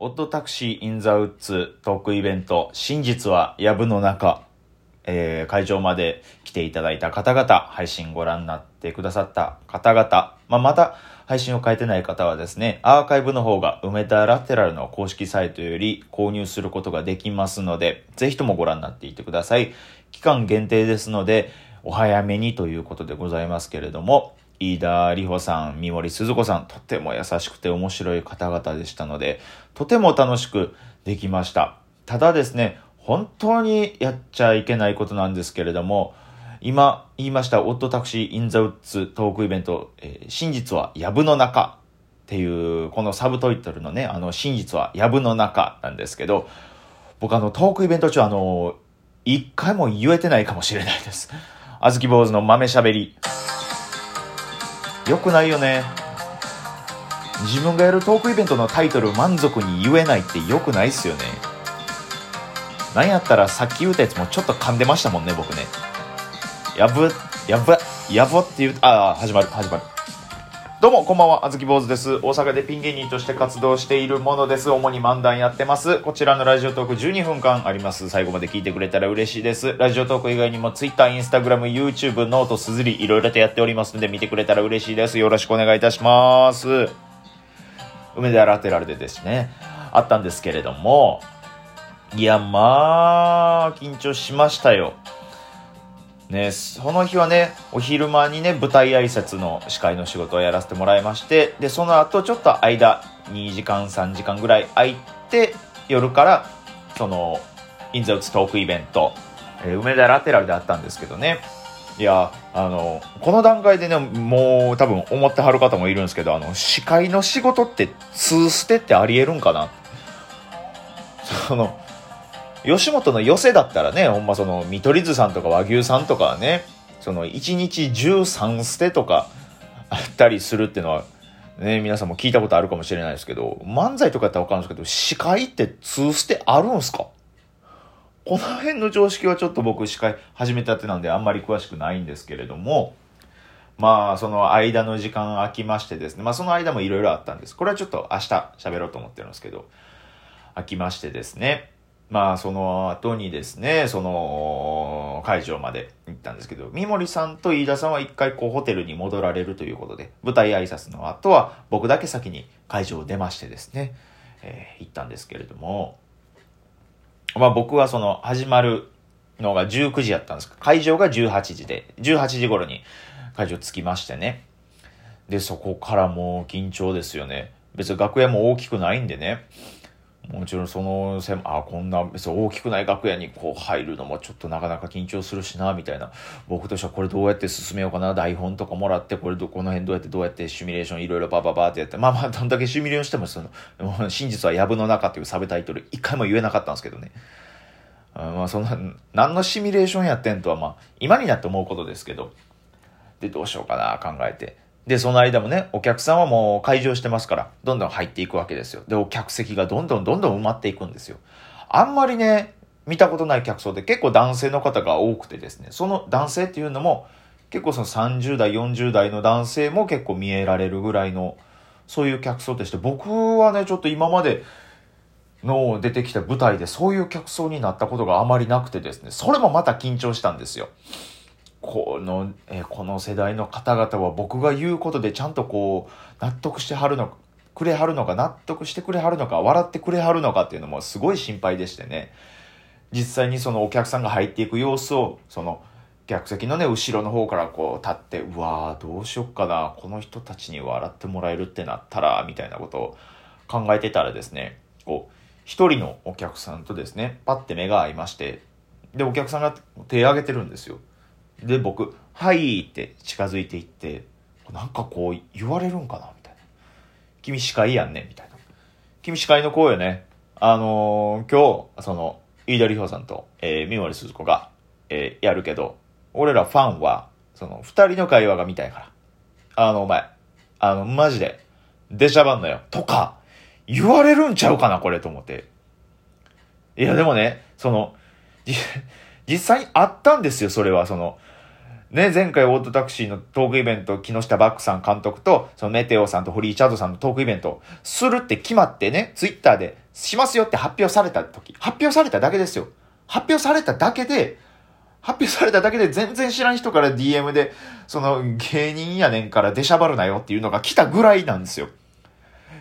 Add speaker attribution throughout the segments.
Speaker 1: オットタクシーインザウッズトークイベント、真実は藪の中、えー、会場まで来ていただいた方々、配信ご覧になってくださった方々、まあ、また配信を変えてない方はですね、アーカイブの方が梅田ラテラルの公式サイトより購入することができますので、ぜひともご覧になっていてください。期間限定ですので、お早めにということでございますけれども、飯田里穂さん、三森鈴子さん、とても優しくて面白い方々でしたので、とても楽しくできました。ただですね、本当にやっちゃいけないことなんですけれども、今言いました、オットタクシー・イン・ザ・ウッズトークイベント、えー、真実は藪の中っていう、このサブトイトルのね、あの、真実は藪の中なんですけど、僕あの、トークイベント中あの、一回も言えてないかもしれないです。あずき坊主の豆しゃべり。よくないよね。自分がやるトークイベントのタイトル満足に言えないってよくないっすよね。なんやったらさっき言うたやつもちょっと噛んでましたもんね、僕ね。やぶ、やぶ、やぼって言う、ああ、始まる、始まる。どうも、こんばんは、あずき坊主です。大阪でピン芸人として活動しているものです。主に漫談やってます。こちらのラジオトーク12分間あります。最後まで聞いてくれたら嬉しいです。ラジオトーク以外にも Twitter、Instagram、YouTube、 note、SUZURI、いろいろとやっておりますので、見てくれたら嬉しいです。よろしくお願いいたします。梅田ラテラルでですね、あったんですけれども、いや、まあ、緊張しましたよ。ね、その日はね、お昼間にね、舞台挨拶の司会の仕事をやらせてもらいまして、で、その後ちょっと間、2時間、3時間ぐらい空いて、夜から、その、インザウツトークイベント、えー、梅田ラテラルであったんですけどね。いや、あの、この段階でね、もう多分思ってはる方もいるんですけど、あの、司会の仕事って、通捨てってありえるんかなその、吉本の寄せだったらね、ほんまその、見取り図さんとか和牛さんとかはね、その、1日13捨てとかあったりするっていうのは、ね、皆さんも聞いたことあるかもしれないですけど、漫才とかやったらわかるんですけど、司会って2捨てあるんすか？この辺の常識はちょっと僕司会始めたてなんであんまり詳しくないんですけれども、まあ、その間の時間空きましてですね、まあその間もいろいろあったんです。これはちょっと明日喋ろうと思ってるんですけど、空きましてですね、まあ、その後にですね、その、会場まで行ったんですけど、三森さんと飯田さんは一回こうホテルに戻られるということで、舞台挨拶の後は僕だけ先に会場を出ましてですね、えー、行ったんですけれども、まあ僕はその始まるのが19時やったんです会場が18時で、18時頃に会場着きましてね。で、そこからもう緊張ですよね。別に楽屋も大きくないんでね。もちろんそのせあこんな別に大きくない楽屋にこう入るのもちょっとなかなか緊張するしなみたいな。僕としてはこれどうやって進めようかな台本とかもらってこれどこの辺どうやってどうやってシミュレーションいろいろバババってやってまあまあどんだけシミュレーションしてもその真実は藪の中っていうサブタイトル一回も言えなかったんですけどね。まあそんな何のシミュレーションやってんとはまあ今になって思うことですけど。でどうしようかな考えて。で、その間もね、お客さんはもう会場してますから、どんどん入っていくわけですよ。で、お客席がどんどんどんどん埋まっていくんですよ。あんまりね、見たことない客層で結構男性の方が多くてですね、その男性っていうのも、結構その30代、40代の男性も結構見えられるぐらいの、そういう客層でして、僕はね、ちょっと今までの出てきた舞台でそういう客層になったことがあまりなくてですね、それもまた緊張したんですよ。この、えこの世代の方々は僕が言うことでちゃんとこう、納得してはるのか、くれはるのか、納得してくれはるのか、笑ってくれはるのかっていうのもすごい心配でしてね。実際にそのお客さんが入っていく様子を、その、客席のね、後ろの方からこう立って、うわーどうしよっかな、この人たちに笑ってもらえるってなったら、みたいなことを考えてたらですね、こう、一人のお客さんとですね、パッて目が合いまして、で、お客さんが手を挙げてるんですよ。で、僕、はいって近づいていって、なんかこう言われるんかなみたいな。君司会やんねみたいな。君司会の子よね。あのー、今日、その、飯田里穂さんと、えー、三森鈴子が、えー、やるけど、俺らファンは、その、二人の会話が見たいから。あの、お前、あの、マジで、出しゃばんのよ。とか、言われるんちゃうかな、これ、と思って。いや、でもね、その、実際にあったんですよ、それは。その、ね、前回オートタクシーのトークイベント、木下バックさん監督と、そのメテオさんとフリーチャードさんのトークイベント、するって決まってね、ツイッターでしますよって発表された時、発表されただけですよ。発表されただけで、発表されただけで全然知らん人から DM で、その芸人やねんから出しゃばるなよっていうのが来たぐらいなんですよ。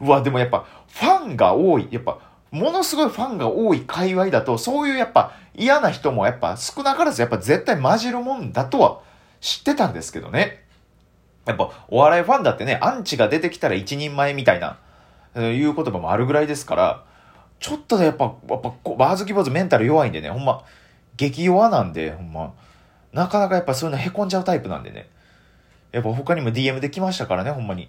Speaker 1: うわ、でもやっぱファンが多い、やっぱものすごいファンが多い界隈だと、そういうやっぱ嫌な人もやっぱ少なからずやっぱ絶対混じるもんだとは知ってたんですけどね。やっぱお笑いファンだってね、アンチが出てきたら一人前みたいな、いう言葉もあるぐらいですから、ちょっとね、やっぱ、やっぱ、バーズキ坊主メンタル弱いんでね、ほんま、激弱なんで、ほんま、なかなかやっぱそういうの凹んじゃうタイプなんでね。やっぱ他にも DM で来ましたからね、ほんまに。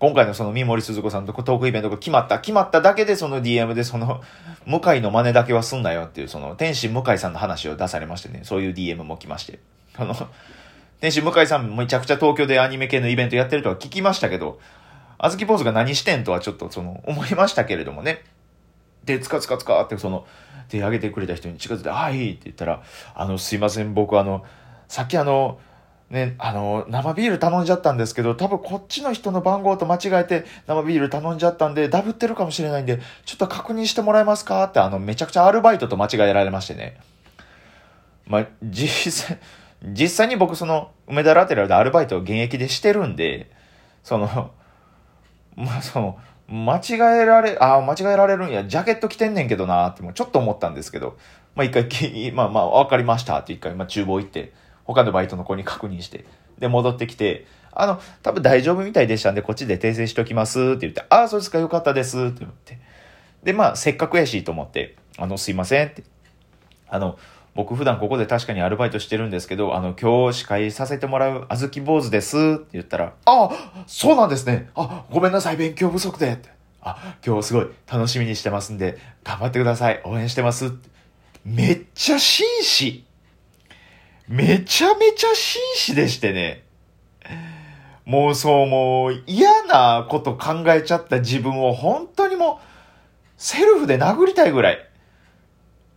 Speaker 1: 今回のその三森鈴子さんとトークイベントが決まった、決まっただけでその DM でその、向井の真似だけはすんなよっていう、その、天心向井さんの話を出されましてね、そういう DM も来まして。あの、天心向井さんめちゃくちゃ東京でアニメ系のイベントやってるとは聞きましたけど、あずき坊主が何してんとはちょっとその、思いましたけれどもね。で、つかつかつかってその、手挙げてくれた人に近づいて、はいって言ったら、あの、すいません、僕あの、さっきあの、ね、あの、生ビール頼んじゃったんですけど、多分こっちの人の番号と間違えて生ビール頼んじゃったんで、ダブってるかもしれないんで、ちょっと確認してもらえますかって、あの、めちゃくちゃアルバイトと間違えられましてね。まあ、実際、実際に僕その、梅田ラテラルでアルバイトを現役でしてるんで、その、まあ、その、間違えられ、ああ、間違えられるんや、ジャケット着てんねんけどなっても、ちょっと思ったんですけど、まあ一回、まあまあ、わかりましたって一回、まあ厨房行って、他のバイトの子に確認して、で、戻ってきて、あの、多分大丈夫みたいでしたんで、こっちで訂正しておきますって言って、ああ、そうですか、よかったですって言って。で、まあ、せっかくやしと思って、あの、すいませんって。あの、僕普段ここで確かにアルバイトしてるんですけど、あの、今日司会させてもらうあずき坊主ですって言ったら、ああ、そうなんですね。あ、ごめんなさい、勉強不足で。ってあ、今日すごい楽しみにしてますんで、頑張ってください。応援してます。めっちゃ紳士。めちゃめちゃ紳士でしてね。もうそう、もう嫌なこと考えちゃった自分を本当にもう、セルフで殴りたいぐらい。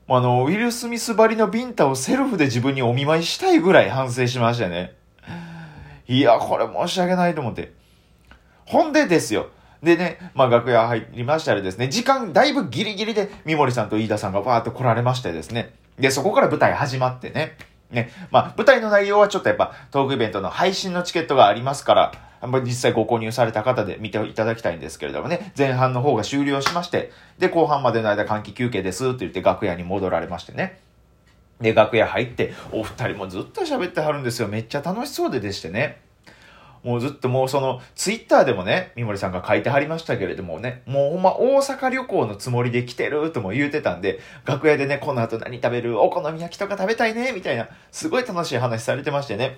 Speaker 1: あの、ウィル・スミスばりのビンタをセルフで自分にお見舞いしたいぐらい反省しましたね。いや、これ申し訳ないと思って。ほんでですよ。でね、まあ楽屋入りましたらですね、時間だいぶギリギリで三森さんと飯田さんがわーっと来られましてですね。で、そこから舞台始まってね。ね、まあ舞台の内容はちょっとやっぱトークイベントの配信のチケットがありますから、実際ご購入された方で見ていただきたいんですけれどもね、前半の方が終了しまして、で、後半までの間換気休憩ですって言って楽屋に戻られましてね。で、楽屋入って、お二人もずっと喋ってはるんですよ。めっちゃ楽しそうででしてね。もうずっともうその、ツイッターでもね、三森さんが書いてはりましたけれどもね、もうほんま大阪旅行のつもりで来てるとも言うてたんで、楽屋でね、この後何食べる？お好み焼きとか食べたいね？みたいな、すごい楽しい話されてましてね。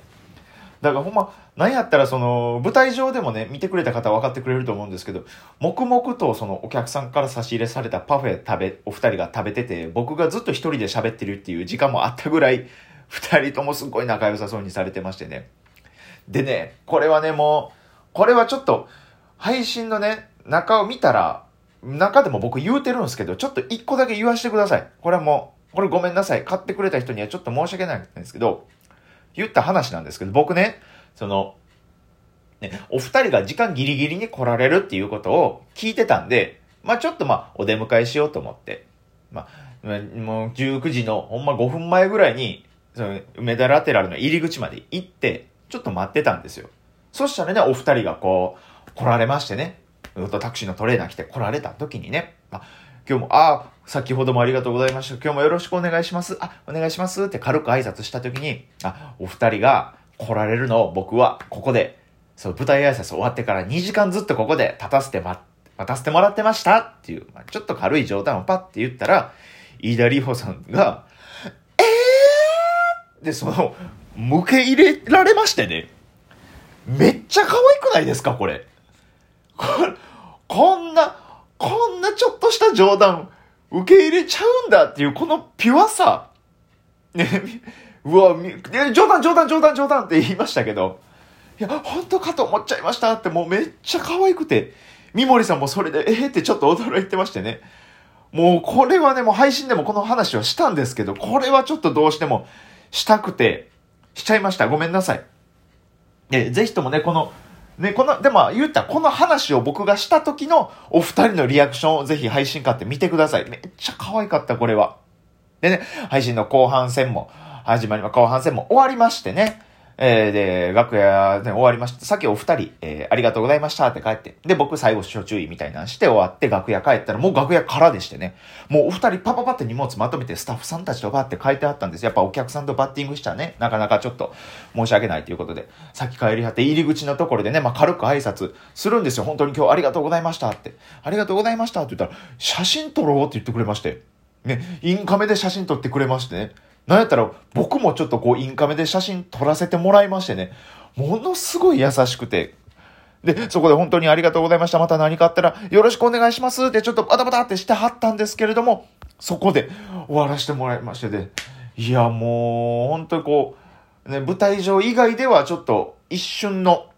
Speaker 1: だからほんま、なんやったらその、舞台上でもね、見てくれた方は分かってくれると思うんですけど、黙々とそのお客さんから差し入れされたパフェ食べ、お二人が食べてて、僕がずっと一人で喋ってるっていう時間もあったぐらい、二人ともすごい仲良さそうにされてましてね。でね、これはね、もう、これはちょっと、配信のね、中を見たら、中でも僕言うてるんですけど、ちょっと一個だけ言わせてください。これはもう、これごめんなさい。買ってくれた人にはちょっと申し訳ないんですけど、言った話なんですけど、僕ね、その、ね、お二人が時間ギリギリに来られるっていうことを聞いてたんで、まあちょっとまあお出迎えしようと思って、まあ、もう19時のほんま5分前ぐらいに、その梅田ラテラルの入り口まで行って、ちょっと待ってたんですよ。そしたらね、お二人がこう、来られましてね、タクシーのトレーナー来て来られた時にね、あ、今日も、あ先ほどもありがとうございました。今日もよろしくお願いします。あ、お願いしますって軽く挨拶した時に、あ、お二人が来られるのを僕はここで、そう、舞台挨拶終わってから2時間ずっとここで立たせてま、待たせてもらってましたっていう、まあ、ちょっと軽い冗談をパッて言ったら、飯田里穂さんが、えー？で、その、向け入れられましてね。めっちゃ可愛くないですかこれ。こんな、こんなちょっとした冗談、受け入れちゃうんだっていう、このピュアさ。ね、うわ、冗談冗談冗談冗談って言いましたけど、いや、本当かと思っちゃいましたってもうめっちゃ可愛くて、三森さんもそれで、えー、ってちょっと驚いてましてね。もうこれはね、もう配信でもこの話をしたんですけど、これはちょっとどうしてもしたくて、しちゃいました。ごめんなさい。で、ぜひともね、この、ね、この、でも言ったらこの話を僕がした時のお二人のリアクションをぜひ配信買って見てください。めっちゃ可愛かった、これは。でね、配信の後半戦も始まりは、後半戦も終わりましてね。えー、で、楽屋で終わりました。さっきお二人、えー、ありがとうございましたって帰って。で、僕最後、諸注意みたいなんして終わって楽屋帰ったら、もう楽屋からでしてね。もうお二人パパパって荷物まとめてスタッフさんたちとバって書いてあったんです。やっぱお客さんとバッティングしちゃね、なかなかちょっと申し訳ないということで、さっき帰りはって入り口のところでね、まあ、軽く挨拶するんですよ。本当に今日ありがとうございましたって。ありがとうございましたって言ったら、写真撮ろうって言ってくれまして。ね、インカメで写真撮ってくれましてね。なんやったら僕もちょっとこうインカメで写真撮らせてもらいましてね、ものすごい優しくて、で、そこで本当にありがとうございました。また何かあったらよろしくお願いします。ってちょっとバタバタってしてはったんですけれども、そこで終わらせてもらいましてで、いやもう本当にこう、ね、舞台上以外ではちょっと一瞬の、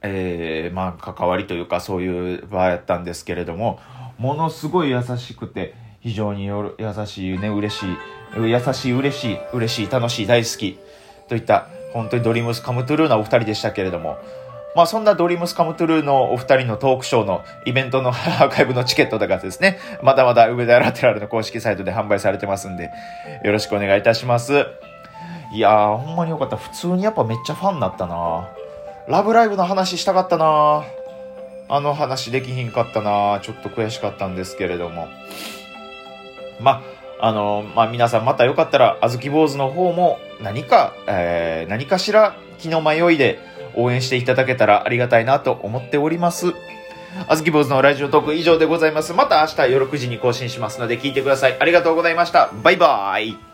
Speaker 1: えー、まあ関わりというかそういう場合やったんですけれども、ものすごい優しくて、非常に優しいね、嬉しい優しい、嬉しい、嬉しい、楽しい、大好き、といった、本当に Dreams Come True なお二人でしたけれども、まあそんな Dreams Come True のお二人のトークショーのイベントの アーカイブのチケットとかですね、まだまだ梅田ラテラルの公式サイトで販売されてますんで、よろしくお願いいたします。いやー、ほんまによかった。普通にやっぱめっちゃファンになったなラブライブの話したかったなあの話できひんかったなちょっと悔しかったんですけれども。まあの、まあ、皆さんまたよかったら、あずき坊主の方も何か、えー、何かしら気の迷いで応援していただけたらありがたいなと思っております。あずき坊主のラジオトーク以上でございます。また明日夜9時に更新しますので聞いてください。ありがとうございました。バイバーイ。